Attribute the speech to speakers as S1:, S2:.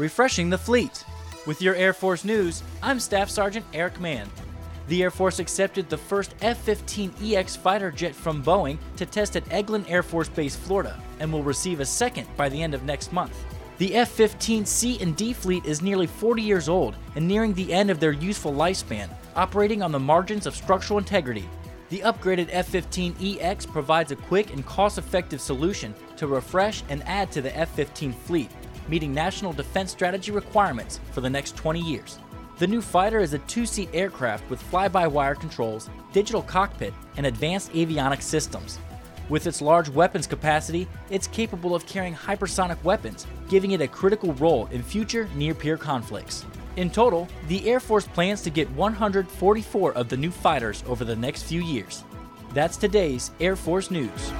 S1: refreshing the fleet. With your Air Force news, I'm Staff Sergeant Eric Mann. The Air Force accepted the first F 15EX fighter jet from Boeing to test at Eglin Air Force Base, Florida, and will receive a second by the end of next month. The F 15C and D fleet is nearly 40 years old and nearing the end of their useful lifespan, operating on the margins of structural integrity. The upgraded F 15EX provides a quick and cost effective solution to refresh and add to the F 15 fleet, meeting national defense strategy requirements for the next 20 years. The new fighter is a two seat aircraft with fly by wire controls, digital cockpit, and advanced avionics systems. With its large weapons capacity, it's capable of carrying hypersonic weapons, giving it a critical role in future near peer conflicts. In total, the Air Force plans to get 144 of the new fighters over the next few years. That's today's Air Force News.